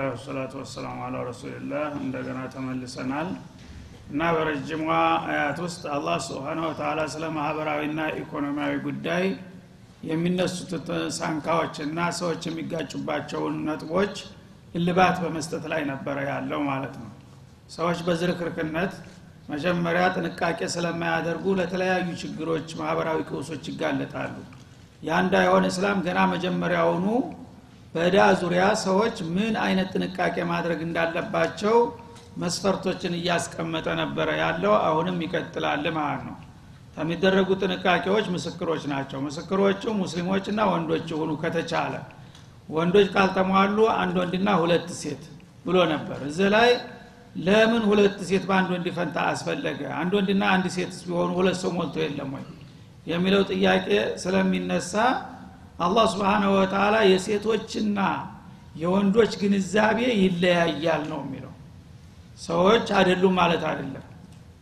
አልሐምዱሊላህ ወሰላቱ ወሰላሙ አላ ረሱልላህ እንደገና ተመልሰናል። እና በረጅሟ አያት ውስጥ አላህ ስብሓነ ወተላ ስለ ማህበራዊና ኢኮኖሚያዊ ጉዳይ የሚነሱት ሳንካዎችና ሰዎች የሚጋጩባቸውን ነጥቦች እልባት በመስጠት ላይ ነበረ ያለው ማለት ነው። ሰዎች በዝርክርክነት መጀመሪያ ጥንቃቄ ስለማያደርጉ ለተለያዩ ችግሮች ማህበራዊ ቀውሶች ይጋለጣሉ። ያ እንዳይሆን እስላም ገና መጀመሪያውኑ በእዳ ዙሪያ ሰዎች ምን አይነት ጥንቃቄ ማድረግ እንዳለባቸው መስፈርቶችን እያስቀመጠ ነበረ ያለው አሁንም ይቀጥላል ማለት ነው። ከሚደረጉ ጥንቃቄዎች ምስክሮች ናቸው። ምስክሮቹ ሙስሊሞችና ወንዶች ይሁኑ ከተቻለ ወንዶች ካልተሟሉ አንድ ወንድና ሁለት ሴት ብሎ ነበር። እዚህ ላይ ለምን ሁለት ሴት በአንድ ወንድ ፈንታ አስፈለገ? አንድ ወንድና አንድ ሴት ቢሆኑ ሁለት ሰው ሞልቶ የለም ወይ? የሚለው ጥያቄ ስለሚነሳ አላህ ስብሓንሁ ወተላ የሴቶችና የወንዶች ግንዛቤ ይለያያል ነው የሚለው። ሰዎች አይደሉም ማለት አይደለም።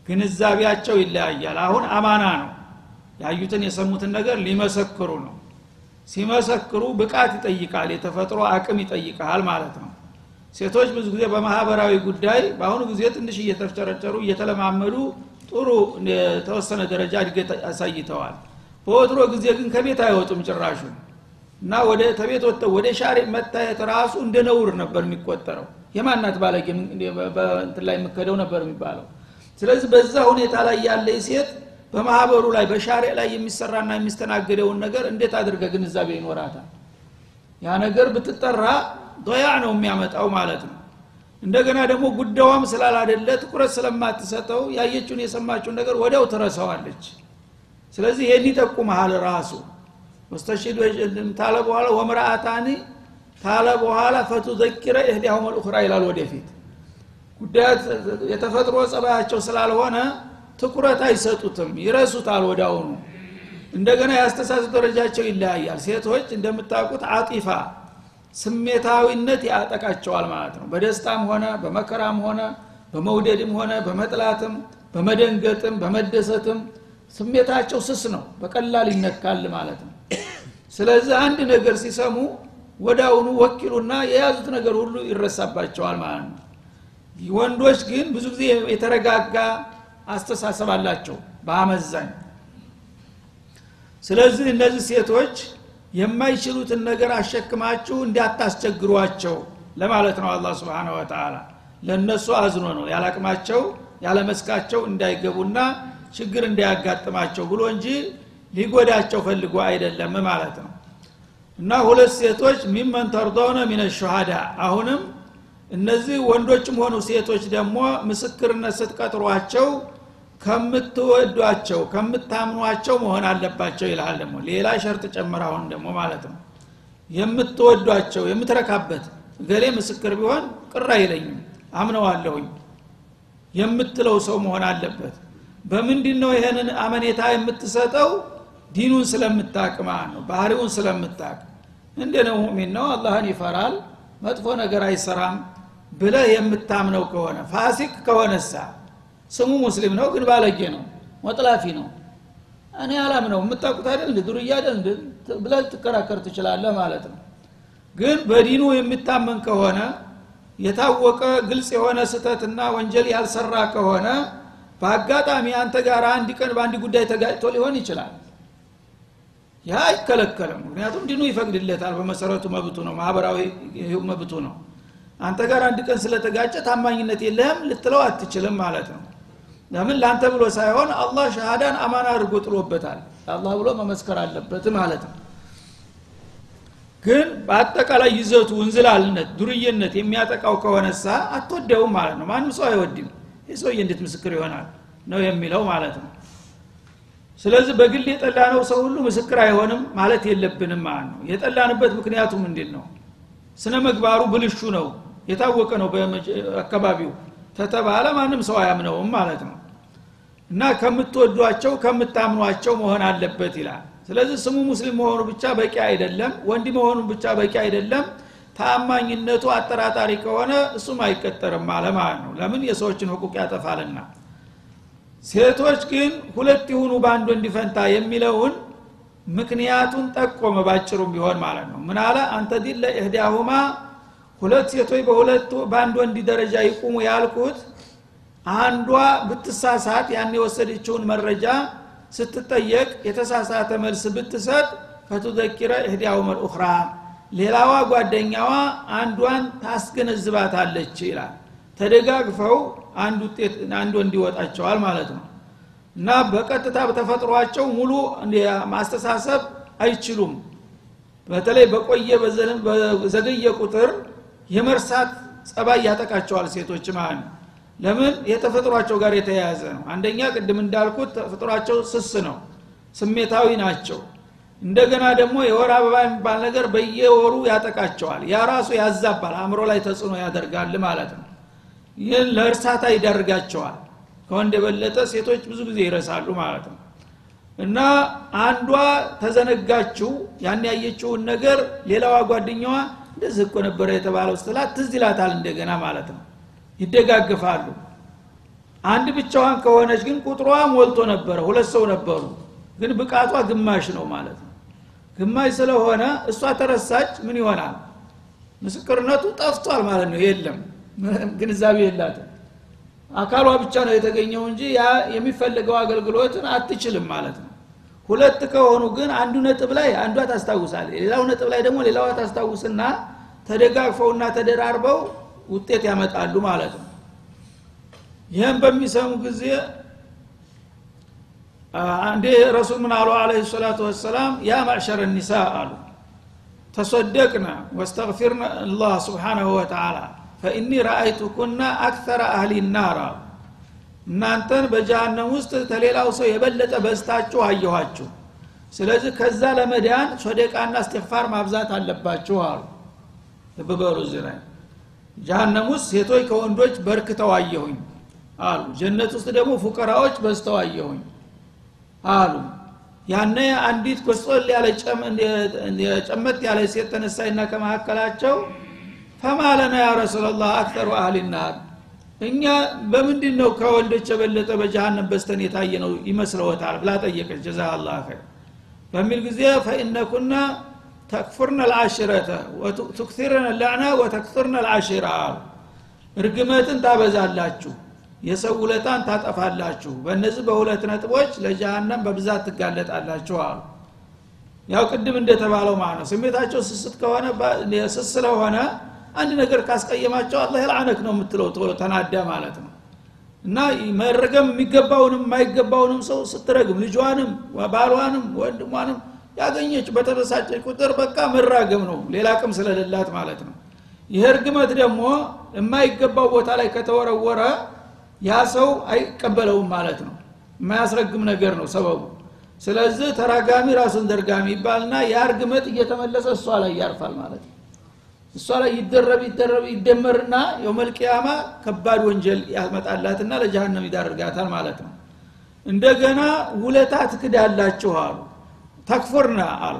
ግንዛቤያቸው ይለያያል። አሁን አማና ነው። ያዩትን የሰሙትን ነገር ሊመሰክሩ ነው። ሲመሰክሩ ብቃት ይጠይቃል የተፈጥሮ አቅም ይጠይቃል ማለት ነው። ሴቶች ብዙ ጊዜ በማህበራዊ ጉዳይ በአሁኑ ጊዜ ትንሽ እየተፍጨረጨሩ እየተለማመዱ ጥሩ የተወሰነ ደረጃ እድገት አሳይተዋል። በወትሮ ጊዜ ግን ከቤት አይወጡም ጭራሹ እና ወደ ተቤት ወጥተው ወደ ሻሪ መታየት ራሱ እንደ ነውር ነበር የሚቆጠረው። የማናት ባለጌ ላይ የምከደው ነበር የሚባለው? ስለዚህ በዛ ሁኔታ ላይ ያለ ሴት በማህበሩ ላይ በሻሪ ላይ የሚሰራና የሚስተናገደውን ነገር እንዴት አድርገ ግንዛቤ ይኖራታል? ያ ነገር ብትጠራ ዶያ ነው የሚያመጣው ማለት ነው። እንደገና ደግሞ ጉዳዋም ስላላደለ ትኩረት ስለማትሰጠው ያየችውን የሰማችውን ነገር ወዲያው ትረሳዋለች። ስለዚህ ይሄን ይጠቁመሃል ራሱ ሙስተሽድ ታለ በኋላ ወምርአታኒ ታለ በኋላ ፈቱዘኪረ ኢህዲያሁም ልኡኽራ ይላል ወደፊት። ጉዳያት የተፈጥሮ ጸባያቸው ስላልሆነ ትኩረት አይሰጡትም ይረሱታል ወዳውኑ እንደገና የአስተሳሰብ ደረጃቸው ይለያያል። ሴቶች እንደምታውቁት አጢፋ ስሜታዊነት ያጠቃቸዋል ማለት ነው። በደስታም ሆነ በመከራም ሆነ በመውደድም ሆነ በመጥላትም በመደንገጥም በመደሰትም ስሜታቸው ስስ ነው በቀላል ይነካል ማለት ነው ስለዚህ አንድ ነገር ሲሰሙ ወዳውኑ ወኪሉና የያዙት ነገር ሁሉ ይረሳባቸዋል ማለት ነው። ወንዶች ግን ብዙ ጊዜ የተረጋጋ አስተሳሰብ አላቸው በአመዛኝ። ስለዚህ እነዚህ ሴቶች የማይችሉትን ነገር አሸክማችሁ እንዳታስቸግሯቸው ለማለት ነው አላ ስብን ወተላ ለእነሱ አዝኖ ነው ያላቅማቸው ያለመስካቸው እንዳይገቡና ችግር እንዳያጋጥማቸው ብሎ እንጂ ሊጎዳቸው ፈልጎ አይደለም ማለት ነው። እና ሁለት ሴቶች ሚመን ተርዶነ ሚነ ሸሃዳ አሁንም እነዚህ ወንዶችም ሆኑ ሴቶች ደግሞ ምስክርነት ስትቀጥሯቸው ከምትወዷቸው ከምታምኗቸው መሆን አለባቸው ይልሃል ደግሞ። ሌላ ሸርጥ ጨምር አሁን ደግሞ ማለት ነው። የምትወዷቸው የምትረካበት ገሌ ምስክር ቢሆን ቅር አይለኝም አምነዋለሁኝ የምትለው ሰው መሆን አለበት። በምንድን ነው ይህንን አመኔታ የምትሰጠው ዲኑን ስለምታቅ ማለት ነው ባህሪውን ስለምታቅ እንደ ነው ሙሚን ነው አላህን ይፈራል መጥፎ ነገር አይሰራም ብለህ የምታምነው ከሆነ ፋሲክ ከሆነሳ። ስሙ ሙስሊም ነው ግን ባለጌ ነው ወጥላፊ ነው። እኔ አላምነው የምታቁት አይደል ዱርያ አይደል ብለህ ትከራከር ትችላለህ ማለት ነው። ግን በዲኑ የሚታመን ከሆነ የታወቀ ግልጽ የሆነ ስተትና ወንጀል ያልሰራ ከሆነ በአጋጣሚ አንተ ጋር አንድ ቀን በአንድ ጉዳይ ተጋጭቶ ሊሆን ይችላል ያ አይከለከልም። ምክንያቱም ዲኑ ይፈቅድለታል። በመሰረቱ መብቱ ነው። ማህበራዊ መብቱ ነው። አንተ ጋር አንድ ቀን ስለተጋጨ ታማኝነት የለህም ልትለው አትችልም ማለት ነው። ለምን? ለአንተ ብሎ ሳይሆን አላህ ሻሃዳን አማና አድርጎ ጥሎበታል። አላህ ብሎ መመስከር አለበት ማለት ነው። ግን በአጠቃላይ ይዘቱ እንዝላልነት ዱርዬነት የሚያጠቃው ከሆነሳ አትወደውም ማለት ነው። ማንም ሰው አይወድም። ይህ ሰውዬ እንዴት ምስክር ይሆናል ነው የሚለው ማለት ነው ስለዚህ በግል የጠላነው ሰው ሁሉ ምስክር አይሆንም ማለት የለብንም ማለት ነው። የጠላንበት ምክንያቱ ምንድን ነው ስነ ምግባሩ ብልሹ ነው የታወቀ ነው በአካባቢው ተተባለ ማንም ሰው አያምነውም ማለት ነው። እና ከምትወዷቸው ከምታምኗቸው መሆን አለበት ይላል። ስለዚህ ስሙ ሙስሊም መሆኑ ብቻ በቂ አይደለም ወንድ መሆኑ ብቻ በቂ አይደለም። ታማኝነቱ አጠራጣሪ ከሆነ እሱም አይቀጠርም አለ ማለት ነው። ለምን? የሰዎችን ህቁቅ ያጠፋልና ሴቶች ግን ሁለት ይሁኑ በአንድ ወንድ ፈንታ የሚለውን ምክንያቱን ጠቆመ ባጭሩም ቢሆን ማለት ነው። ምን አለ? አንተ ዲለ ኢህዳሁማ ሁለት ሴቶች በሁለት በአንድ ወንድ ደረጃ ይቁሙ ያልኩት አንዷ ብትሳሳት ያን የወሰደችውን መረጃ ስትጠየቅ የተሳሳተ መልስ ብትሰጥ ፈቱዘኪረ እህዲያውም ልኡኽራ ሌላዋ ጓደኛዋ አንዷን ታስገነዝባታለች ይላል ተደጋግፈው አንድ ውጤት ወንድ ይወጣቸዋል ማለት ነው። እና በቀጥታ በተፈጥሯቸው ሙሉ ማስተሳሰብ አይችሉም። በተለይ በቆየ በዘገየ ቁጥር የመርሳት ጸባይ ያጠቃቸዋል ሴቶች ማለት ነው። ለምን? የተፈጥሯቸው ጋር የተያያዘ ነው። አንደኛ ቅድም እንዳልኩት ተፈጥሯቸው ስስ ነው ስሜታዊ ናቸው። እንደገና ደግሞ የወር አበባ የሚባል ነገር በየወሩ ያጠቃቸዋል። ያ ራሱ ያዛባል አእምሮ ላይ ተጽዕኖ ያደርጋል ማለት ነው ይህን ለእርሳታ ይዳርጋቸዋል። ከወንድ የበለጠ ሴቶች ብዙ ጊዜ ይረሳሉ ማለት ነው። እና አንዷ ተዘነጋችው ያን ያየችውን ነገር ሌላዋ ጓደኛዋ እንደዚህ እኮ ነበረ የተባለው ስትላት ትዝ ይላታል እንደገና ማለት ነው። ይደጋግፋሉ አንድ ብቻዋን ከሆነች ግን ቁጥሯ ሞልቶ ነበረ ሁለት ሰው ነበሩ። ግን ብቃቷ ግማሽ ነው ማለት ነው። ግማሽ ስለሆነ እሷ ተረሳች ምን ይሆናል? ምስክርነቱ ጠፍቷል ማለት ነው። የለም ግንዛቤ የላትም። አካሏ ብቻ ነው የተገኘው እንጂ ያ የሚፈልገው አገልግሎትን አትችልም ማለት ነው። ሁለት ከሆኑ ግን አንዱ ነጥብ ላይ አንዷ ታስታውሳል ሌላው ነጥብ ላይ ደግሞ ሌላዋ ታስታውስና ተደጋግፈውና ተደራርበው ውጤት ያመጣሉ ማለት ነው። ይህም በሚሰሙ ጊዜ አንዴ ረሱል ምን አሉ? አለ ሰላቱ ወሰላም ያ ማዕሸረ ኒሳ አሉ። ተሰደቅነ ወስተግፊርነ አላህ ስብሓናሁ ወተላ ፈኢኒ ረአይቱኩና አክተረ አህሊ አሉ እናንተን በጀሃነም ውስጥ ተሌላው ሰው የበለጠ በዝታችሁ አየኋችሁ። ስለዚህ ከዛ ለመዳን ሶደቃና እስትግፋር ማብዛት አለባችሁ አሉ። ልብ በሉ እዚህ ላይ። ጀሃነም ውስጥ ሴቶች ከወንዶች በርክተው አየሁኝ አሉ። ጀነት ውስጥ ደግሞ ፉቀራዎች በዝተው አየሁኝ አሉ። ያነ አንዲት ጎስጦል ያለ ጨመት ያለ ሴት ተነሳይና ከመካከላቸው ፈማለና ያ ረሱላላህ አክተሩ አህሊናር። እኛ በምንድን ነው ከወንዶች የበለጠ በጀሃነም በስተን የታየ ነው ይመስለወታል ብላ ጠየቀች። ጀዛ አላ ኸይር በሚል ጊዜ ፈኢነኩና ተክፍርነ ልአሽረተ ትክሲርነ ላዕና ወተክፍርነ ልአሽራ እርግመትን ታበዛላችሁ የሰው ውለታን ታጠፋላችሁ። በእነዚህ በሁለት ነጥቦች ለጀሃነም በብዛት ትጋለጣላችሁ አሉ። ያው ቅድም እንደተባለው ማለት ነው። ስሜታቸው ስስት ከሆነ ስስ ስለሆነ አንድ ነገር ካስቀየማቸው አላህ የልአነክ ነው የምትለው ቶሎ ተናዳ ማለት ነው። እና መረገም የሚገባውንም የማይገባውንም ሰው ስትረግም ልጇንም ባሏንም ወንድሟንም ያገኘች በተበሳጨች ቁጥር በቃ መራገም ነው። ሌላ ቅም ስለሌላት ማለት ነው። ይህ እርግመት ደግሞ የማይገባው ቦታ ላይ ከተወረወረ ያ ሰው አይቀበለውም ማለት ነው። የማያስረግም ነገር ነው ሰበቡ። ስለዚህ ተራጋሚ ራሱን ደርጋሚ ይባልና ያ እርግመት እየተመለሰ እሷ ላይ ያርፋል ማለት ነው እሷ ላይ ይደረብ ይደረብ ይደመርና የውመልቅያማ ከባድ ወንጀል ያመጣላትና ለጀሃነም ይዳርጋታል ማለት ነው። እንደገና ውለታ ትክዳላችሁ አሉ። ተክፉርና አሉ።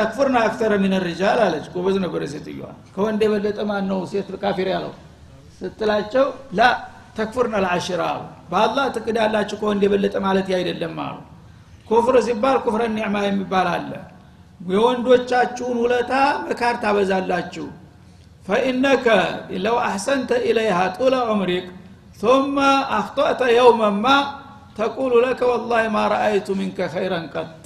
أكفرن أكثر من الرجال አለች። ጎበዝ ነበር ሴትዮዋ ከወንድ የበለጠ ማን ነው ሴት كافر ያለው? ስትላቸው لا تكفرن العشير አሉ። በአላህ ትክዳላችሁ ከወንድ የበለጠ ማለት አይደለም አሉ። كفر ሲባል كفر نعمة የሚባል አለ የወንዶቻችሁን ውለታ መካር ታበዛላችሁ ፈኢነከ ለው አሕሰንተ ኢለይሃ ጡለ ዑምሪክ ثم أخطأت يوما ما تقول لك والله ما رأيت منك خيرا قط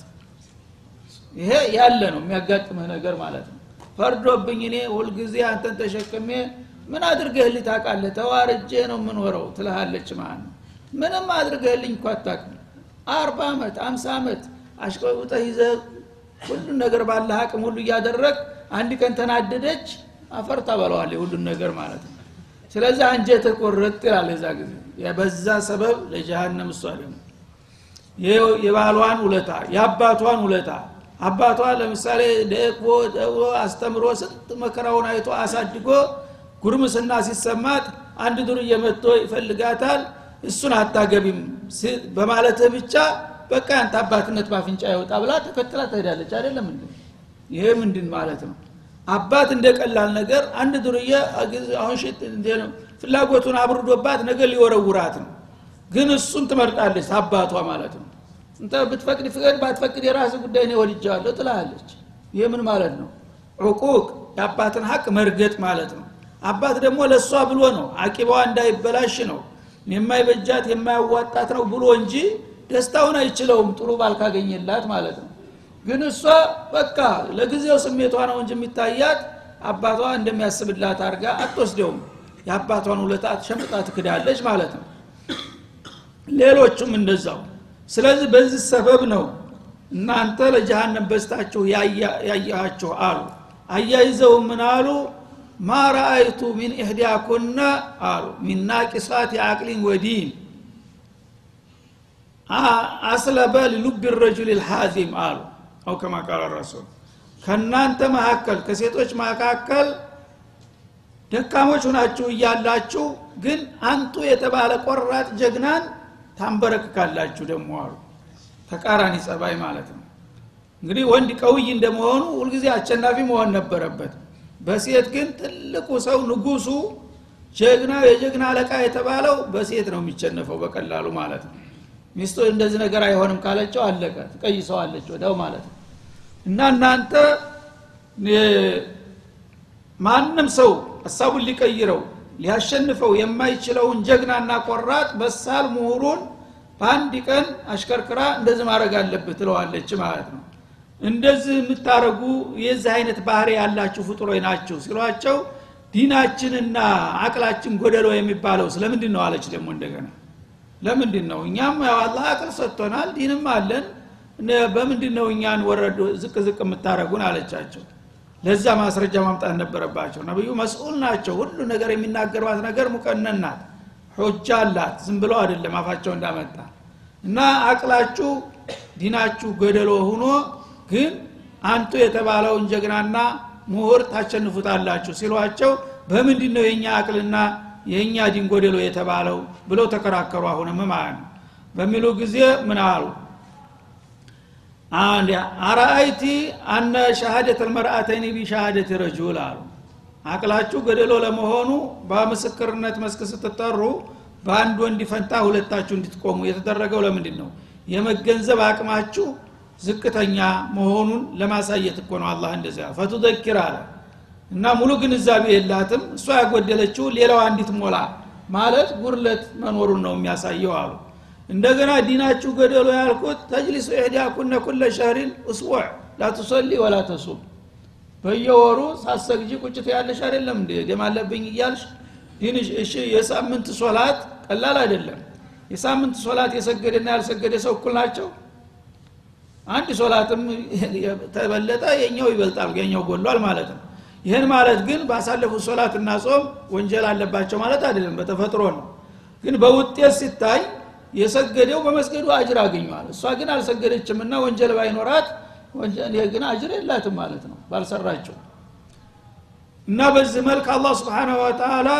ይሄ ያለ ነው የሚያጋጥምህ ነገር ማለት ነው ፈርዶብኝ እኔ ሁልጊዜ አንተን ተሸክሜ ምን አድርገህልኝ ታውቃለህ ተዋርጄ ነው የምኖረው ትልሃለች ማለት ነው ምንም አድርገህልኝ እኮ አታውቅም አርባ ዓመት አምሳ ዓመት አሽቆውጠህ ይዘህ ሁሉን ነገር ባለ አቅም ሁሉ እያደረግ አንድ ቀን ተናደደች አፈር ታበለዋል ሁሉን ነገር ማለት ነው። ስለዚህ አንጀት ቁርጥ ይላል የዛ ጊዜ። በዛ ሰበብ ለጀሃነም ደግሞ የባሏን ውለታ የአባቷን ውለታ። አባቷ ለምሳሌ ደቅቦ ደቅቦ አስተምሮ ስንት መከራውን አይቶ አሳድጎ ጉርምስና ሲሰማት አንድ ዱርዬ መጥቶ ይፈልጋታል። እሱን አታገቢም በማለትህ ብቻ በቃ ያንተ አባትነት ባፍንጫ ይወጣ ብላ ተከትላ ትሄዳለች። አይደለም እንዴ? ይሄ ምንድን ማለት ነው? አባት እንደ ቀላል ነገር አንድ ዱርዬ አሁን ፍላጎቱን አብርዶባት ነገር ሊወረውራት ነው። ግን እሱን ትመርጣለች አባቷ ማለት ነው። እንተ ብትፈቅድ ፍቅድ ባትፈቅድ የራስ ጉዳይ ነው ወድጃለሁ ትላለች። ይህ ምን ማለት ነው? ዕቁቅ የአባትን ሀቅ መርገጥ ማለት ነው። አባት ደግሞ ለእሷ ብሎ ነው አቂባዋ እንዳይበላሽ ነው። የማይበጃት የማያዋጣት ነው ብሎ እንጂ ደስታውን አይችለውም ጥሩ ባል ካገኘላት ማለት ነው። ግን እሷ በቃ ለጊዜው ስሜቷ ነው እንጂ የሚታያት አባቷ እንደሚያስብላት አድርጋ አትወስደውም። የአባቷን ውለታ ሸምጣ ትክዳለች ማለት ነው። ሌሎቹም እንደዛው። ስለዚህ በዚህ ሰበብ ነው እናንተ ለጀሃነም በስታችሁ ያያችሁ አሉ። አያይዘው ምን አሉ? ማ ረአይቱ ሚን ኢህዳኩነ አሉ። ሚን ናቂሳት አቅሊን ወዲን አስለበ ሊሉብ ረጁል ልሓዚም አሉ። አው ከማ ቃል ረሱል ከእናንተ መካከል ከሴቶች መካከል ደካሞች ሁናችሁ እያላችሁ ግን አንቱ የተባለ ቆራጥ ጀግናን ታንበረክካላችሁ ደግሞ አሉ። ተቃራኒ ጸባይ ማለት ነው። እንግዲህ ወንድ ቀውይ እንደመሆኑ ሁልጊዜ አሸናፊ መሆን ነበረበት። በሴት ግን ትልቁ ሰው ንጉሱ ጀግና የጀግና አለቃ የተባለው በሴት ነው የሚቸነፈው በቀላሉ ማለት ነው ሚስቶ እንደዚህ ነገር አይሆንም ካለቸው አለቀ ትቀይሰዋለች ወደው ማለት ነው። እና እናንተ ማንም ሰው ሀሳቡን ሊቀይረው ሊያሸንፈው የማይችለውን ጀግናና ቆራጥ በሳል ምሁሩን በአንድ ቀን አሽከርክራ እንደዚህ ማድረግ አለብህ ትለዋለች ማለት ነው። እንደዚህ የምታረጉ የዚህ አይነት ባህሪ ያላችሁ ፍጡሮች ናችሁ ሲሏቸው ዲናችንና አቅላችን ጎደሎ የሚባለው ስለምንድን ነው? አለች ደግሞ እንደገና ለምንድን ነው እኛም ያው አላህ አቅል ሰጥቶናል ዲንም አለን። በምንድን ነው እኛን ወረዱ ዝቅ ዝቅ የምታረጉን አለቻቸው። ለዛ ማስረጃ ማምጣት ነበረባቸው። ነብዩ መስኡል ናቸው። ሁሉ ነገር የሚናገሯት ነገር ሙቀነን ናት ሆጃ አላት። ዝም ብለው አይደለም አፋቸው እንዳመጣ። እና አቅላችሁ ዲናችሁ ገደሎ ሁኖ ግን አንቱ የተባለውን ጀግናና ምሁር ታሸንፉታላችሁ ሲሏቸው በምንድን ነው የእኛ አቅልና የእኛ ዲን ጎደሎ የተባለው ብለው ተከራከሩ አሁንም ማለት ነው። በሚሉ ጊዜ ምን አሉ? አራአይቲ አነ ሻሃደት ልመርአተይኒ ቢሻሃደት ረጁል አሉ። አቅላችሁ ገደሎ ለመሆኑ በምስክርነት መስክ ስትጠሩ በአንድ ወንድ ፈንታ ሁለታችሁ እንድትቆሙ የተደረገው ለምንድን ነው የመገንዘብ አቅማችሁ ዝቅተኛ መሆኑን ለማሳየት እኮ ነው አላህ እንደዚያ ፈቱዘኪር አለ እና ሙሉ ግንዛቤ የላትም። እሷ ያጎደለችው ሌላዋ እንዲትሞላ ማለት ጉርለት መኖሩን ነው የሚያሳየው አሉ። እንደገና ዲናችሁ ገደሎ ያልኩት ተጅሊሱ ኢህዳኩነ ኩለ ሸህሪን እስቡዕ ላቱሰሊ ወላ ተሱም። በየወሩ ሳሰግጂ ቁጭት ያለሽ አይደለም እንዴ? ደም አለብኝ እያልሽ ዲንሽ እሺ የሳምንት ሶላት ቀላል አይደለም። የሳምንት ሶላት የሰገደና ያልሰገደ ሰው እኩል ናቸው? አንድ ሶላትም ተበለጠ የኛው ይበልጣል የኛው ጎሏል ማለት ነው ይህን ማለት ግን ባሳለፉት ሶላት እና ጾም ወንጀል አለባቸው ማለት አይደለም በተፈጥሮ ነው። ግን በውጤት ሲታይ የሰገደው በመስገዱ አጅር አገኘዋል። እሷ ግን አልሰገደችም እና ወንጀል ባይኖራት ግን አጅር የላትም ማለት ነው ባልሰራቸው እና በዚህ መልክ አላህ ስብሓነ ወተላ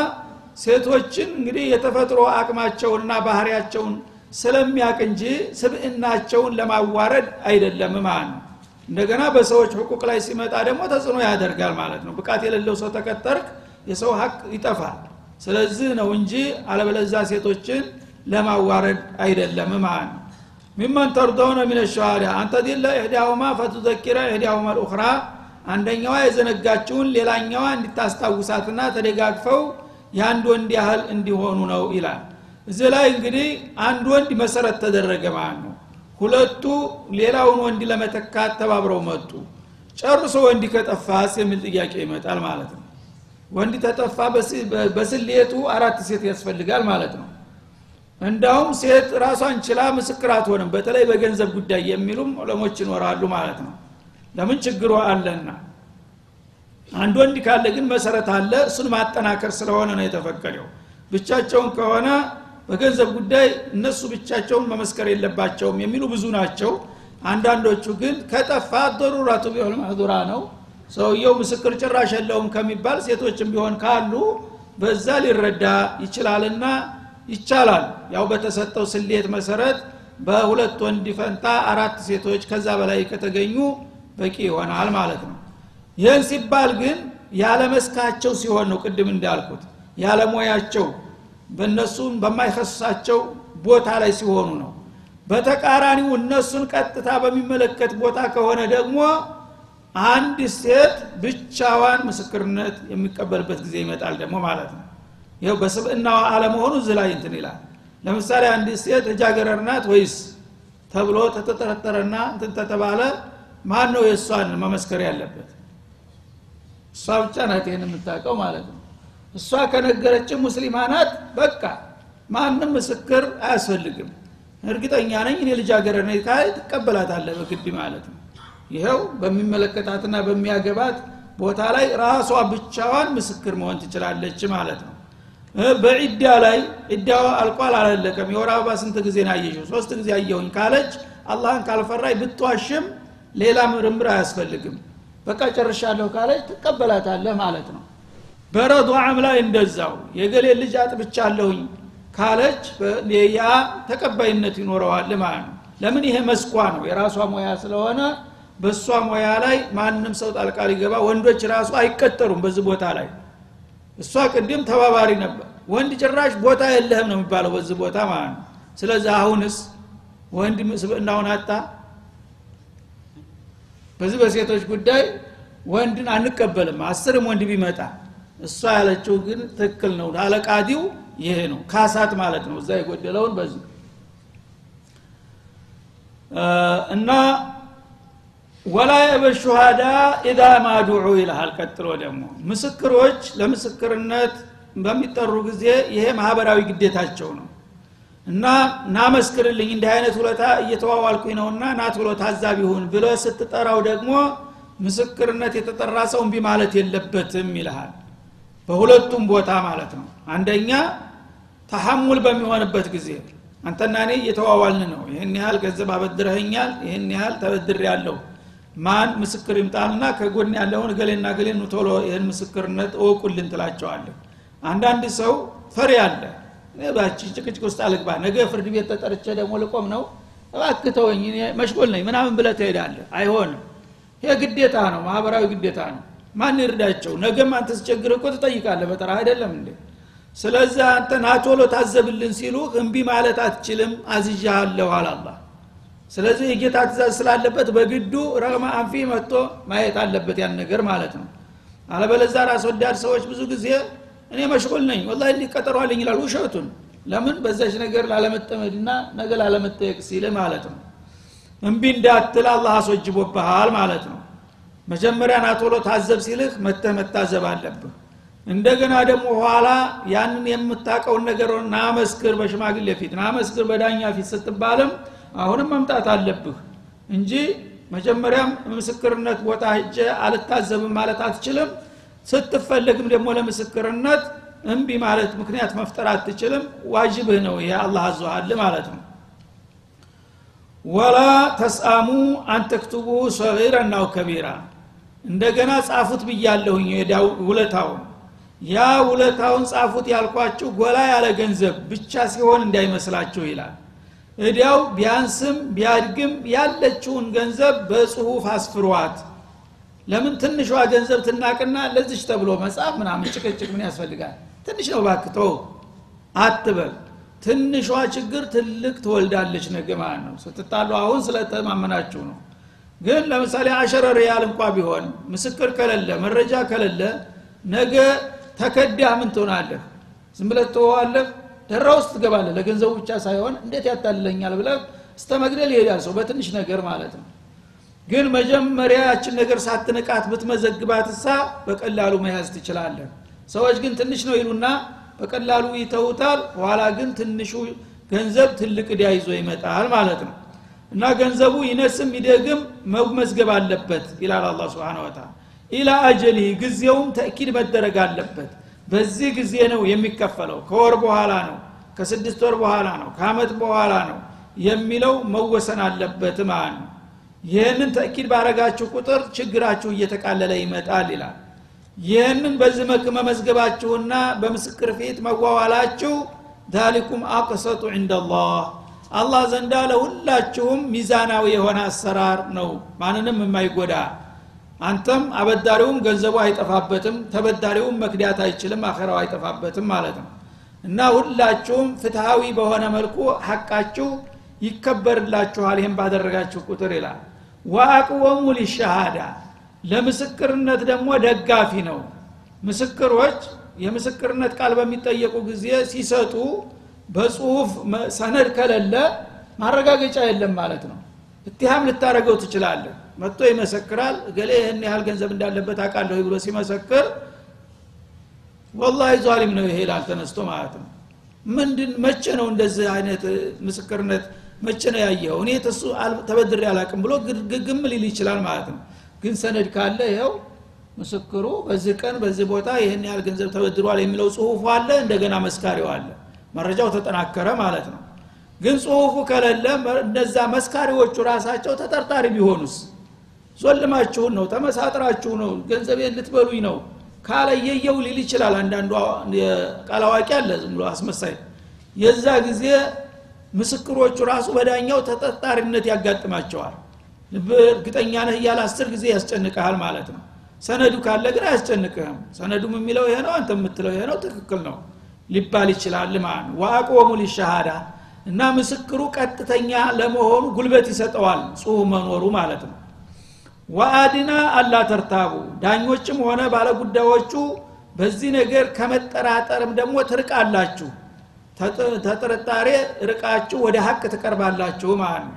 ሴቶችን እንግዲህ የተፈጥሮ አቅማቸውንና ባህሪያቸውን ስለሚያቅ እንጂ ስብዕናቸውን ለማዋረድ አይደለም ማለት ነው እንደገና በሰዎች ህቁቅ ላይ ሲመጣ ደግሞ ተጽዕኖ ያደርጋል ማለት ነው። ብቃት የሌለው ሰው ተቀጠርክ የሰው ሀቅ ይጠፋል። ስለዚህ ነው እንጂ አለበለዛ ሴቶችን ለማዋረድ አይደለም ማለት ነው። ሚመን ተርደውነ ሚን ሸሃዳ አንተ ዲለ ኢህዳሁማ ፈቱዘኪረ ኢህዳሁማ ልኡኽራ አንደኛዋ የዘነጋችውን ሌላኛዋ እንዲታስታውሳትና ተደጋግፈው የአንድ ወንድ ያህል እንዲሆኑ ነው ይላል። እዚህ ላይ እንግዲህ አንድ ወንድ መሰረት ተደረገ ማለት ነው ሁለቱ ሌላውን ወንድ ለመተካት ተባብረው መጡ። ጨርሶ ወንድ ከጠፋስ የሚል ጥያቄ ይመጣል ማለት ነው። ወንድ ተጠፋ በስሌቱ አራት ሴት ያስፈልጋል ማለት ነው። እንዳውም ሴት ራሷን ችላ ምስክር አትሆንም በተለይ በገንዘብ ጉዳይ የሚሉም ዑለሞች ይኖራሉ ማለት ነው። ለምን ችግሩ አለና? አንድ ወንድ ካለ ግን መሰረት አለ እሱን ማጠናከር ስለሆነ ነው የተፈቀደው። ብቻቸውን ከሆነ በገንዘብ ጉዳይ እነሱ ብቻቸውን መመስከር የለባቸውም የሚሉ ብዙ ናቸው። አንዳንዶቹ ግን ከጠፋ ዶሩራቱ ቢሆን ማህዱራ ነው። ሰውየው ምስክር ጭራሽ የለውም ከሚባል ሴቶችም ቢሆን ካሉ በዛ ሊረዳ ይችላልና ይቻላል። ያው በተሰጠው ስሌት መሰረት በሁለት ወንድ ፈንታ አራት ሴቶች ከዛ በላይ ከተገኙ በቂ ይሆናል ማለት ነው። ይህን ሲባል ግን ያለመስካቸው ሲሆን ነው ቅድም እንዳልኩት ያለሞያቸው በእነሱም በማይከሳቸው ቦታ ላይ ሲሆኑ ነው። በተቃራኒው እነሱን ቀጥታ በሚመለከት ቦታ ከሆነ ደግሞ አንድ ሴት ብቻዋን ምስክርነት የሚቀበልበት ጊዜ ይመጣል ደግሞ ማለት ነው። ይኸው በስብዕናዋ አለመሆኑ እዚህ ላይ እንትን ይላል። ለምሳሌ አንድ ሴት ልጃገረድ ናት ወይስ ተብሎ ተተጠረጠረና እንትን ተተባለ ማን ነው የእሷን መመስከር ያለበት? እሷ ብቻ ናት ይህን የምታውቀው ማለት ነው እሷ ከነገረች ሙስሊማ ናት በቃ ማንም ምስክር አያስፈልግም። እርግጠኛ ነኝ እኔ ልጃገረድ ነኝ ትቀበላታለህ በግድ ማለት ነው። ይኸው በሚመለከታትና በሚያገባት ቦታ ላይ ራሷ ብቻዋን ምስክር መሆን ትችላለች ማለት ነው። በዒዳ ላይ ዒዳዋ አልቋል አላለቀም። የወር አበባ ስንት ጊዜ ናየሽው ሶስት ጊዜ አየሁኝ ካለች አላህን ካልፈራይ ብትዋሽም ሌላ ምርምር አያስፈልግም። በቃ ጨርሻለሁ ካለች ትቀበላታለህ ማለት ነው በረዷዓም ላይ እንደዛው የገሌ ልጅ አጥብቻለሁኝ ካለች ያ ተቀባይነት ይኖረዋል ማለት ነው። ለምን? ይሄ መስኳ ነው። የራሷ ሙያ ስለሆነ በእሷ ሙያ ላይ ማንም ሰው ጣልቃ ሊገባ ወንዶች ራሱ አይቀጠሩም በዚህ ቦታ ላይ። እሷ ቅድም ተባባሪ ነበር። ወንድ ጭራሽ ቦታ የለህም ነው የሚባለው በዚህ ቦታ ማለት ነው። ስለዚህ አሁንስ ወንድ ስብእናውን አጣ። በዚህ በሴቶች ጉዳይ ወንድን አንቀበልም። አስርም ወንድ ቢመጣ እሷ ያለችው ግን ትክክል ነው። አለቃዲው ይሄ ነው። ካሳት ማለት ነው። እዛ የጎደለውን በዚህ እና ወላ የበሹሃዳ ኢዛ ማዱዑ ይልሃል። ቀጥሎ ደግሞ ምስክሮች ለምስክርነት በሚጠሩ ጊዜ ይሄ ማህበራዊ ግዴታቸው ነው። እና ናመስክርልኝ እንዲህ አይነት ውለታ እየተዋዋልኩኝ ነውና ናት ብሎ ታዛቢ ሁን ብለ ስትጠራው ደግሞ ምስክርነት የተጠራ ሰው እምቢ ማለት የለበትም ይልሃል በሁለቱም ቦታ ማለት ነው። አንደኛ ተሐሙል በሚሆንበት ጊዜ አንተና እኔ እየተዋዋልን ነው። ይህን ያህል ገንዘብ አበድረኸኛል ይህን ያህል ተበድር ያለው ማን ምስክር ይምጣልና ከጎን ያለውን ገሌና ገሌን ቶሎ ይህን ምስክርነት እወቁልን ትላቸዋለህ። አንዳንድ ሰው ፈሪ አለ። ባቺ ጭቅጭቅ ውስጥ አልግባ ነገ ፍርድ ቤት ተጠርቼ ደግሞ ልቆም ነው። እባክተወኝ መሽጎል ነኝ ምናምን ብለ ትሄዳለህ። አይሆንም። ይሄ ግዴታ ነው ማህበራዊ ግዴታ ነው ማን ይርዳቸው ነገም አንተ ስቸግር እኮ ትጠይቃለህ። በጠራ አይደለም እንዴ? ስለዚህ አንተ ናቶሎ ታዘብልን ሲሉ እምቢ ማለት አትችልም አዝዣሃለሁ አላላ ስለዚህ የጌታ ትእዛዝ ስላለበት በግዱ ረግማ አንፊ መጥቶ ማየት አለበት ያን ነገር ማለት ነው። አለበለዛ ራስ ወዳድ ሰዎች ብዙ ጊዜ እኔ መሽጎል ነኝ ወላ ሊቀጠሯልኝ ይላል ውሸቱን። ለምን? በዛች ነገር ላለመጠመድና ነገ ላለመጠየቅ ሲል ማለት ነው። እምቢ እንዳትል አላህ አስወጅቦብሃል ማለት ነው መጀመሪያ ናቶሎ ታዘብ ሲልህ መተህ መታዘብ አለብህ። እንደገና ደግሞ ኋላ ያንን የምታቀውን ነገር ናመስክር በሽማግሌ ፊት ናመስክር በዳኛ ፊት ስትባልም አሁንም መምጣት አለብህ እንጂ መጀመሪያም ምስክርነት ቦታ ሄጀ አልታዘብም ማለት አትችልም። ስትፈለግም ደግሞ ለምስክርነት እምቢ ማለት ምክንያት መፍጠር አትችልም። ዋጅብህ ነው ይሄ አላህ አዘሃል ማለት ነው። ወላ ተስአሙ አንተክቱቡ ሰጊረን ናው ከቢራ እንደገና ጻፉት ብያለሁኝ ውለታውን። ያ ውለታውን ጻፉት ያልኳችሁ ጎላ ያለ ገንዘብ ብቻ ሲሆን እንዳይመስላችሁ ይላል። እዲያው ቢያንስም ቢያድግም ያለችውን ገንዘብ በጽሁፍ አስፍሯት። ለምን ትንሿ ገንዘብ ትናቅና ለዚች ተብሎ መጽሐፍ ምናምን ጭቅጭቅ ምን ያስፈልጋል? ትንሽ ነው ባክቶ አትበል። ትንሿ ችግር ትልቅ ትወልዳለች ነገ ማለት ነው። ስትጣሉ አሁን ስለተማመናችሁ ነው ግን ለምሳሌ አሸረ ሪያል እንኳ ቢሆን ምስክር ከሌለ መረጃ ከሌለ ነገ ተከዳ ምን ትሆናለህ? ዝም ብለህ ትወዋለህ ደራ ውስጥ ትገባለህ። ለገንዘቡ ብቻ ሳይሆን እንዴት ያታልለኛል ብለህ እስተ መግደል ይሄዳል ሰው በትንሽ ነገር ማለት ነው። ግን መጀመሪያ ያችን ነገር ሳትንቃት ብትመዘግባት እሳ በቀላሉ መያዝ ትችላለህ። ሰዎች ግን ትንሽ ነው ይሉና በቀላሉ ይተውታል። ኋላ ግን ትንሹ ገንዘብ ትልቅ እዳ ይዞ ይመጣል ማለት ነው እና ገንዘቡ ይነስም ይደግም መመዝገብ አለበት ይላል አላ ስብን ወተላ ኢላ አጀሊ ጊዜውም ተእኪድ መደረግ አለበት። በዚህ ጊዜ ነው የሚከፈለው። ከወር በኋላ ነው ከስድስት ወር በኋላ ነው ከአመት በኋላ ነው የሚለው መወሰን አለበት ማለት ነው። ይህንን ተእኪድ ባረጋችሁ ቁጥር ችግራችሁ እየተቃለለ ይመጣል ይላል። ይህንን በዚህ መልክ መመዝገባችሁና በምስክር ፊት መዋዋላችሁ ዛሊኩም አቅሰጡ ዕንደላህ አላህ ዘንዳ ለሁላችሁም ሚዛናዊ የሆነ አሰራር ነው። ማንንም የማይጎዳ አንተም አበዳሪውም ገንዘቡ አይጠፋበትም ተበዳሪውም መክዳት አይችልም አኸራው አይጠፋበትም ማለት ነው። እና ሁላችሁም ፍትሃዊ በሆነ መልኩ ሐቃችሁ ይከበርላችኋል። ይህም ባደረጋችሁ ቁጥር ይላል። ወአቅወሙ ሊሸሃዳ ለምስክርነት ደግሞ ደጋፊ ነው። ምስክሮች የምስክርነት ቃል በሚጠየቁ ጊዜ ሲሰጡ በጽሁፍ ሰነድ ከሌለ ማረጋገጫ የለም ማለት ነው። እትሃም ልታደረገው ትችላለህ። መጥቶ ይመሰክራል። እገሌ ይህን ያህል ገንዘብ እንዳለበት አውቃለሁ ብሎ ሲመሰክር ወላሂ ዛሊም ነው ይሄ ይላል ተነስቶ ማለት ነው። ምንድን መቼ ነው እንደዚህ አይነት ምስክርነት? መቼ ነው ያየኸው? እኔ ተሱ ተበድሬ አላቅም ብሎ ግግም ሊል ይችላል ማለት ነው። ግን ሰነድ ካለ ይኸው ምስክሩ በዚህ ቀን በዚህ ቦታ ይህን ያህል ገንዘብ ተበድሯል የሚለው ጽሁፉ አለ እንደገና መስካሪው አለ መረጃው ተጠናከረ ማለት ነው። ግን ጽሁፉ ከሌለ እነዛ መስካሪዎቹ ራሳቸው ተጠርጣሪ ቢሆኑስ? ዞልማችሁን ነው? ተመሳጥራችሁ ነው? ገንዘቤን ልትበሉኝ ነው? ካለ የየው ሊል ይችላል። አንዳንዱ ቃል አዋቂ አለ ዝም ብሎ አስመሳይ። የዛ ጊዜ ምስክሮቹ ራሱ በዳኛው ተጠርጣሪነት ያጋጥማቸዋል። እርግጠኛ ነህ እያለ አስር ጊዜ ያስጨንቀሃል ማለት ነው። ሰነዱ ካለ ግን አያስጨንቅህም። ሰነዱም የሚለው ይሄ ነው አንተ የምትለው ይሄ ነው ትክክል ነው ሊባል ይችላል ማለት ነው። ወአቆሙ ሊሻሃዳ እና ምስክሩ ቀጥተኛ ለመሆኑ ጉልበት ይሰጠዋል ጽሁፍ መኖሩ ማለት ነው። ወአድና አላ ተርታቡ ዳኞችም ሆነ ባለጉዳዮቹ በዚህ ነገር ከመጠራጠርም ደግሞ ትርቃላችሁ። ተጥርጣሬ ርቃችሁ ወደ ሀቅ ትቀርባላችሁ ማለት ነው።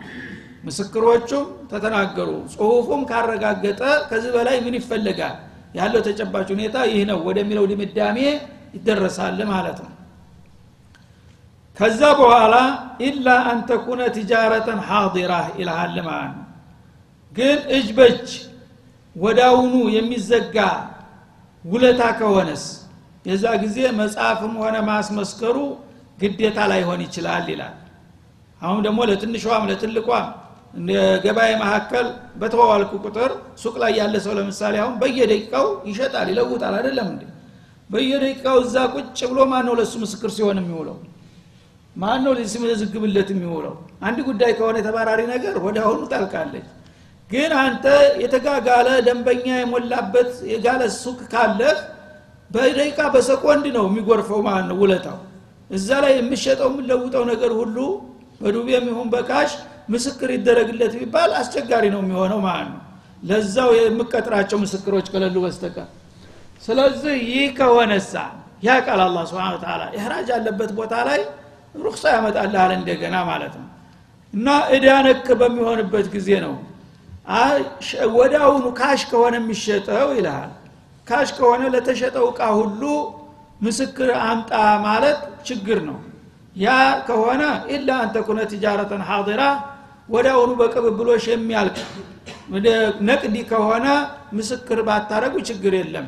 ምስክሮቹም ተተናገሩ ጽሁፉም ካረጋገጠ ከዚህ በላይ ምን ይፈለጋል? ያለው ተጨባጭ ሁኔታ ይህ ነው ወደሚለው ድምዳሜ ይደረሳል ማለት ነው። ከዛ በኋላ ኢላ አንተኩነ ትጃረተን ሓዲራ ይልሃል ማለት ነው። ግን እጅ በጅ ወዳውኑ የሚዘጋ ውለታ ከሆነስ የዛ ጊዜ መጽሐፍም ሆነ ማስመስከሩ ግዴታ ላይሆን ይችላል ይላል። አሁን ደግሞ ለትንሿም ለትልቋም ገበያ መካከል በተዋዋልኩ ቁጥር ሱቅ ላይ ያለ ሰው ለምሳሌ አሁን በየደቂቃው ይሸጣል ይለውጣል አይደለም እንዴ በየደቂቃው እዛ ቁጭ ብሎ ማን ነው ለሱ ምስክር ሲሆን የሚውለው? ማን ነው ሲመዘግብለት የሚውለው? አንድ ጉዳይ ከሆነ የተባራሪ ነገር ወደ አሁኑ ታልቃለች። ግን አንተ የተጋጋለ ደንበኛ የሞላበት የጋለ ሱቅ ካለህ በደቂቃ በሰኮንድ ነው የሚጎርፈው ማለት ነው ውለታው። እዛ ላይ የሚሸጠው የምለውጠው ነገር ሁሉ በዱቤ የሚሆን በ cash ምስክር ይደረግለት ቢባል አስቸጋሪ ነው የሚሆነው ማለት ነው ለዛው የምቀጥራቸው ምስክሮች ከሌሉ በስተቀር ስለዚህ ይህ ከሆነሳ ያ ቃል አላ ስብን ተላ ኢህራጅ ያለበት ቦታ ላይ رخصة ያመጣልሃል እንደገና ማለት ነው። እና እዳ ነክ በሚሆንበት ጊዜ ነው። ወደ cash ከሆነ የሚሸጠው ይልሃል። cash ከሆነ ለተሸጠው እቃ ሁሉ ምስክር አምጣ ማለት ችግር ነው። ያ ከሆነ إلا أن تكون تجارة حاضرة ወደ በቅብብሎሽ የሚያልቅ نقدي ከሆነ ምስክር ባታረጉ ችግር የለም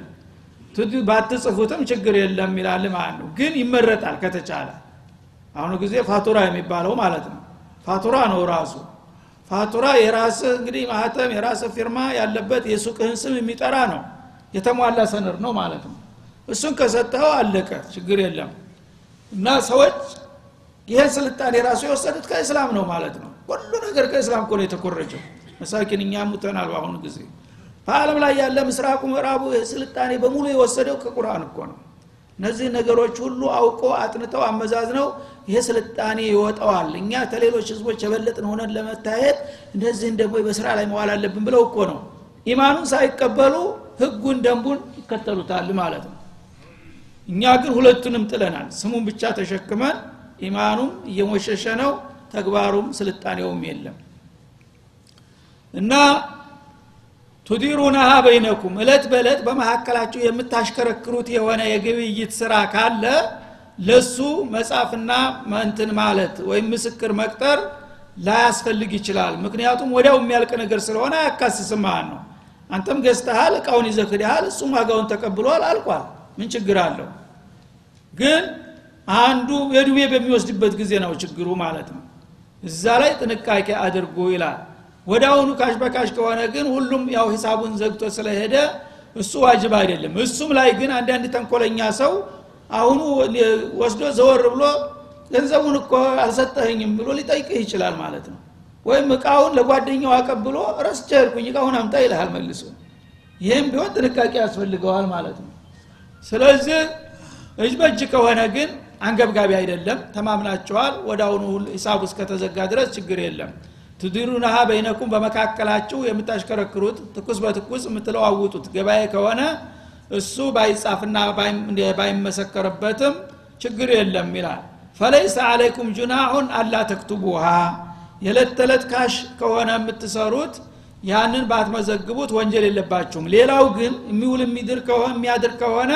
ባትጽፉትም ችግር የለም ይላል ማለት ነው። ግን ይመረጣል ከተቻለ። አሁኑ ጊዜ ፋቱራ የሚባለው ማለት ነው። ፋቱራ ነው ራሱ። ፋቱራ የራስህ እንግዲህ ማህተም የራስህ ፊርማ ያለበት የሱቅህን ስም የሚጠራ ነው። የተሟላ ሰነድ ነው ማለት ነው። እሱን ከሰጠኸው አለቀ ችግር የለም። እና ሰዎች ይህን ስልጣኔ ራሱ የወሰዱት ከእስላም ነው ማለት ነው። ሁሉ ነገር ከእስላም እኮ ነው የተኮረጀው። መሳኪን እኛ ሙተናል በአሁኑ ጊዜ በአለም ላይ ያለ ምስራቁ ምዕራቡ ስልጣኔ በሙሉ የወሰደው ከቁርአን እኮ ነው። እነዚህ ነገሮች ሁሉ አውቆ አጥንተው አመዛዝነው ይሄ ስልጣኔ ይወጣዋል። እኛ ከሌሎች ህዝቦች የበለጥን ሆነን ለመታየት እንደዚህን ደግሞ በስራ ላይ መዋል አለብን ብለው እኮ ነው። ኢማኑን ሳይቀበሉ ህጉን ደንቡን ይከተሉታል ማለት ነው። እኛ ግን ሁለቱንም ጥለናል። ስሙን ብቻ ተሸክመን ኢማኑም እየሞሸሸ ነው ተግባሩም ስልጣኔውም የለም። እና ቱዲሩነሃ በይነኩም እለት በእለት በመካከላችሁ የምታሽከረክሩት የሆነ የግብይት ስራ ካለ ለሱ መጻፍና መንትን ማለት ወይም ምስክር መቅጠር ላያስፈልግ ይችላል። ምክንያቱም ወዲያው የሚያልቅ ነገር ስለሆነ አያካስስም ማለት ነው። አንተም ገዝተሃል እቃውን ይዘክድሃል እሱም ዋጋውን ተቀብሏል አልቋል። ምን ችግር አለው? ግን አንዱ የዱቤ በሚወስድበት ጊዜ ነው ችግሩ ማለት ነው። እዛ ላይ ጥንቃቄ አድርጉ ይላል ወደ አሁኑ cash በ cash ከሆነ ግን ሁሉም ያው ሂሳቡን ዘግቶ ስለሄደ እሱ واجب አይደለም። እሱም ላይ ግን አንዳንድ ተንኮለኛ ሰው አሁኑ ወስዶ ዘወር ብሎ ገንዘቡን እኮ አልሰጠኸኝም ብሎ ሊጠይቅህ ይችላል ማለት ነው። ወይም እቃውን ለጓደኛው አቀብሎ ረስቼ ሄድኩኝ እቃውን አምጣ ይልሃል መልሶ። ይህም ቢሆን ጥንቃቄ ያስፈልገዋል ማለት ነው። ስለዚህ እጅ በእጅ ከሆነ ግን አንገብጋቢ አይደለም ተማምናቸዋል ወደ አሁኑ ሂሳቡ እስከተዘጋ ድረስ ችግር የለም تديرونها بينكم በመካከላችሁ የምታሽከረክሩት ትኩስ በትኩስ የምትለዋውጡት። ገበያ ከሆነ እሱ ባይጻፍና ባይመሰከርበትም ችግር የለም ይላል። فليس عليكم جناح ألا تكتبوها። የዕለት ተዕለት cash ከሆነ የምትሰሩት ያንን ባትመዘግቡት ወንጀል የለባችሁም። ሌላው ግን የሚውል የሚድር የሚያድር ከሆነ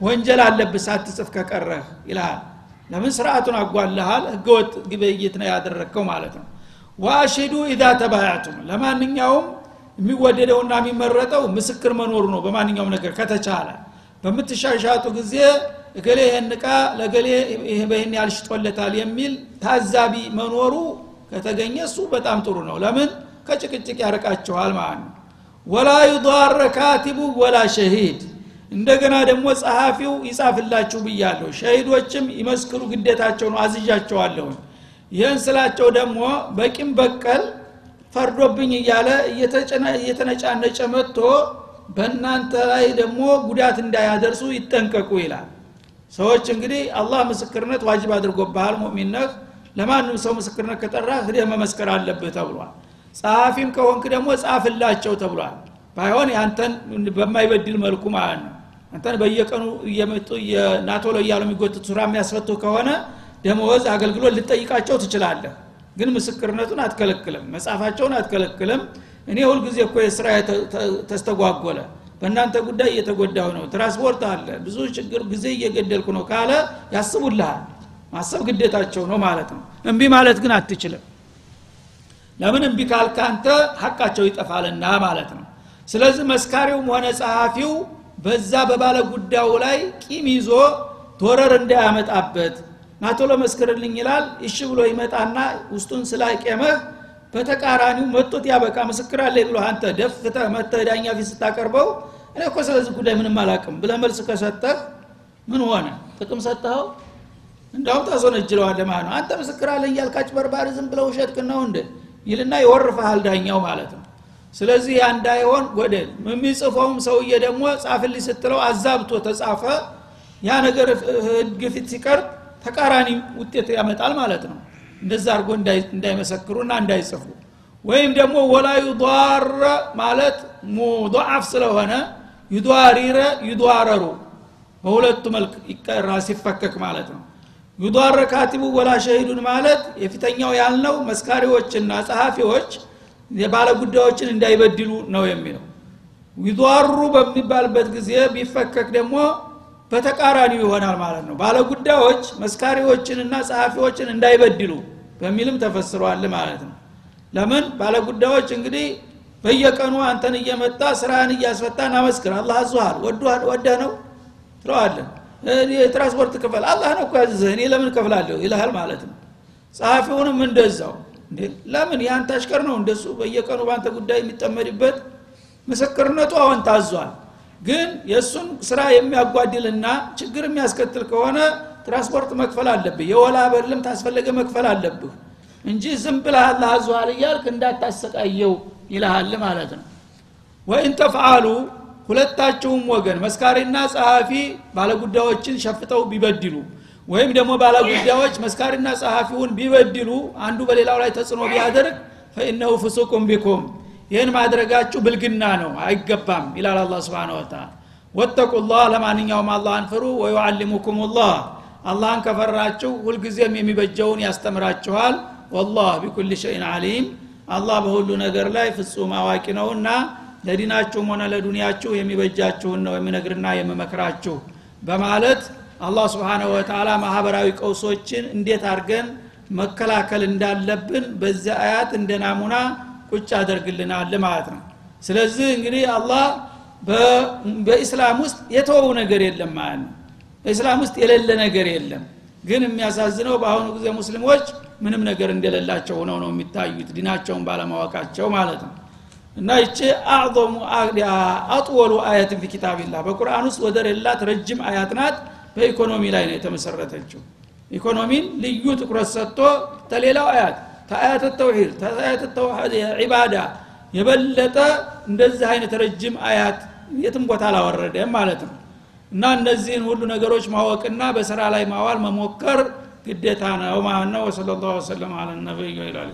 ወንጀል አለብህ ሳትጽፍ ከቀረህ ይልሃል ለምን ስርአቱን አጓልሃል ህገወጥ ግብይት ነው ያደረግከው ማለት ነው ዋአሽዱ ኢዛ ተባያቱም። ለማንኛውም የሚወደደውና የሚመረጠው ምስክር መኖሩ ነው በማንኛውም ነገር ከተቻለ። በምትሻሻጡ ጊዜ እገሌ ይህን እቃ ለገሌ በይህን ያልሽጦለታል የሚል ታዛቢ መኖሩ ከተገኘ እሱ በጣም ጥሩ ነው። ለምን? ከጭቅጭቅ ያርቃችኋል ማለት ነው። ወላ ዩዳረ ካቲቡ ወላ ሸሂድ። እንደገና ደግሞ ጸሐፊው ይጻፍላችሁ ብያለሁ። ሸሂዶችም ይመስክሩ ግዴታቸው ነው አዝዣቸዋለሁኝ ይህን ስላቸው ደግሞ በቂም በቀል ፈርዶብኝ እያለ እየተነጫነጨ መጥቶ በእናንተ ላይ ደግሞ ጉዳት እንዳያደርሱ ይጠንቀቁ ይላል። ሰዎች እንግዲህ አላህ ምስክርነት ዋጅብ አድርጎብሃል ሙእሚነህ ለማንም ሰው ምስክርነት ከጠራ ህደህ መመስከር አለብህ ተብሏል። ጸሐፊም ከሆንክ ደግሞ ጻፍላቸው ተብሏል። ባይሆን ያንተን በማይበድል መልኩ ማለት ነው። አንተን በየቀኑ እየመጡ ናቶሎ እያሉ የሚጎትት ሱራ የሚያስፈቱ ከሆነ ደመወዝ አገልግሎት ልጠይቃቸው ትችላለህ። ግን ምስክርነቱን አትከለክልም መጻፋቸውን አትከለክልም። እኔ ሁልጊዜ እኮ የስራ ተስተጓጎለ በእናንተ ጉዳይ እየተጎዳሁ ነው ትራንስፖርት አለ ብዙ ችግር ጊዜ እየገደልኩ ነው ካለ ያስቡልሃል። ማሰብ ግዴታቸው ነው ማለት ነው። እምቢ ማለት ግን አትችልም። ለምን እምቢ ካልካንተ ሀቃቸው ይጠፋልና ማለት ነው። ስለዚህ መስካሪውም ሆነ ጸሐፊው በዛ በባለ ጉዳዩ ላይ ቂም ይዞ ዶረር እንዳያመጣበት ናቶሎ መስክርልኝ ይላል እሺ ብሎ ይመጣና ውስጡን ስላቄመህ በተቃራኒው መጦት ያበቃ ምስክር አለ ብሎ አንተ ደፍተህ መተህ ዳኛ ፊት ስታቀርበው እኔ እኮ ስለዚህ ጉዳይ ምንም አላቅም ብለ መልስ ከሰጠህ ምን ሆነ? ጥቅም ሰጠኸው? እንዳውም ታዞነጅለዋለ ማለት ነው። አንተ ምስክር አለ እያልካጭ በርባሪ ዝም ብለው ውሸትክን ነው እንደ ይልና ይወርፈሃል ዳኛው ማለት ነው። ስለዚህ ያ እንዳይሆን ጎደል የሚጽፈውም ሰውዬ ደግሞ ጻፍልኝ ስትለው አዛብቶ ተጻፈ። ያ ነገር ህግ ፊት ሲቀርብ ተቃራኒ ውጤት ያመጣል ማለት ነው። እንደዛ አድርጎ እንዳይመሰክሩና እንዳይጽፉ። ወይም ደግሞ ወላ ዩዳረ ማለት ሙضዓፍ ስለሆነ ዩዳሪረ يضارر በሁለቱ መልክ ይቀራ ሲፈከክ ማለት ነው። يضار كاتب ولا شهيد ማለት የፊተኛው ያልነው መስካሪዎችና ጸሐፊዎች የባለ ጉዳዮችን እንዳይበድሉ ነው የሚለው። يضار በሚባልበት ጊዜ ቢፈከክ ደግሞ በተቃራኒው ይሆናል ማለት ነው። ባለ ጉዳዮች መስካሪዎችንና ጸሐፊዎችን እንዳይበድሉ በሚልም ተፈስሯል ማለት ነው። ለምን? ባለ ጉዳዮች እንግዲህ በየቀኑ አንተን እየመጣ ስራህን እያስፈታ ናመስክር አላህ አዙሃል ወደህ ነው? ትለዋለን የትራንስፖርት ክፈል አላህ ነው እኮ እኔ ለምን ከፍላለሁ ይልሃል ማለት ነው። ጸሐፊውንም እንደዛው። ለምን? የአንተ አሽከር ነው። እንደሱ በየቀኑ በአንተ ጉዳይ የሚጠመድበት ምስክርነቱ አሁን ታዟል ግን የእሱን ስራ የሚያጓድልና ችግር የሚያስከትል ከሆነ ትራንስፖርት መክፈል አለብህ። የወላ በርልም ታስፈለገ መክፈል አለብህ እንጂ ዝም ብለህ አላህ አዙሃል እያልክ እንዳታሰቃየው ይልሃል ማለት ነው። ወይን ተፍአሉ ሁለታችሁም ወገን መስካሪና ጸሐፊ ባለጉዳዮችን ሸፍተው ቢበድሉ ወይም ደግሞ ባለጉዳዮች መስካሪና ጸሐፊውን ቢበድሉ አንዱ በሌላው ላይ ተጽዕኖ ቢያደርግ ፈኢነሁ ፍሱቁም ቢኩም ይህን ማድረጋችሁ ብልግና ነው አይገባም ይላል አላ ስብን ወተላ ወተቁላህ ለማንኛውም አላህን ፍሩ ወዩዓሊሙኩም ላህ። አላህን ከፈራችሁ ሁልጊዜም የሚበጀውን ያስተምራችኋል። ወላህ ቢኩል ሸይን አሊም አላህ በሁሉ ነገር ላይ ፍጹም አዋቂ ነውና ለዲናችሁም ሆነ ለዱንያችሁ የሚበጃችሁን ነው የሚነግርና የምመክራችሁ በማለት አላህ ስብሓንሁ ወተላ ማህበራዊ ቀውሶችን እንዴት አድርገን መከላከል እንዳለብን በዚህ አያት እንደ ናሙና ቁጭ አደርግልናል ማለት ነው። ስለዚህ እንግዲህ አላህ በኢስላም ውስጥ የተወው ነገር የለም ማለት ነው። በኢስላም ውስጥ የሌለ ነገር የለም። ግን የሚያሳዝነው በአሁኑ ጊዜ ሙስሊሞች ምንም ነገር እንደሌላቸው ሆነው ነው የሚታዩት ዲናቸውን ባለማወቃቸው ማለት ነው። እና ይቺ አዕظሙ አጥወሉ አያትን ፊ ኪታቢላህ በቁርአን ውስጥ ወደር የላት ረጅም አያት ናት። በኢኮኖሚ ላይ ነው የተመሰረተችው። ኢኮኖሚን ልዩ ትኩረት ሰጥቶ ተሌላው አያት ተአያት ተውሂድ ተአያት ዒባዳ የበለጠ እንደዚህ አይነት ረጅም አያት የትም ቦታ አላወረደም ማለት ነው። እና እነዚህን ሁሉ ነገሮች ማወቅና በስራ ላይ ማዋል መሞከር ግዴታ ነው ማለት ነው። ወሰለ ላሁ ወሰለም አለ ነቢይ ይላል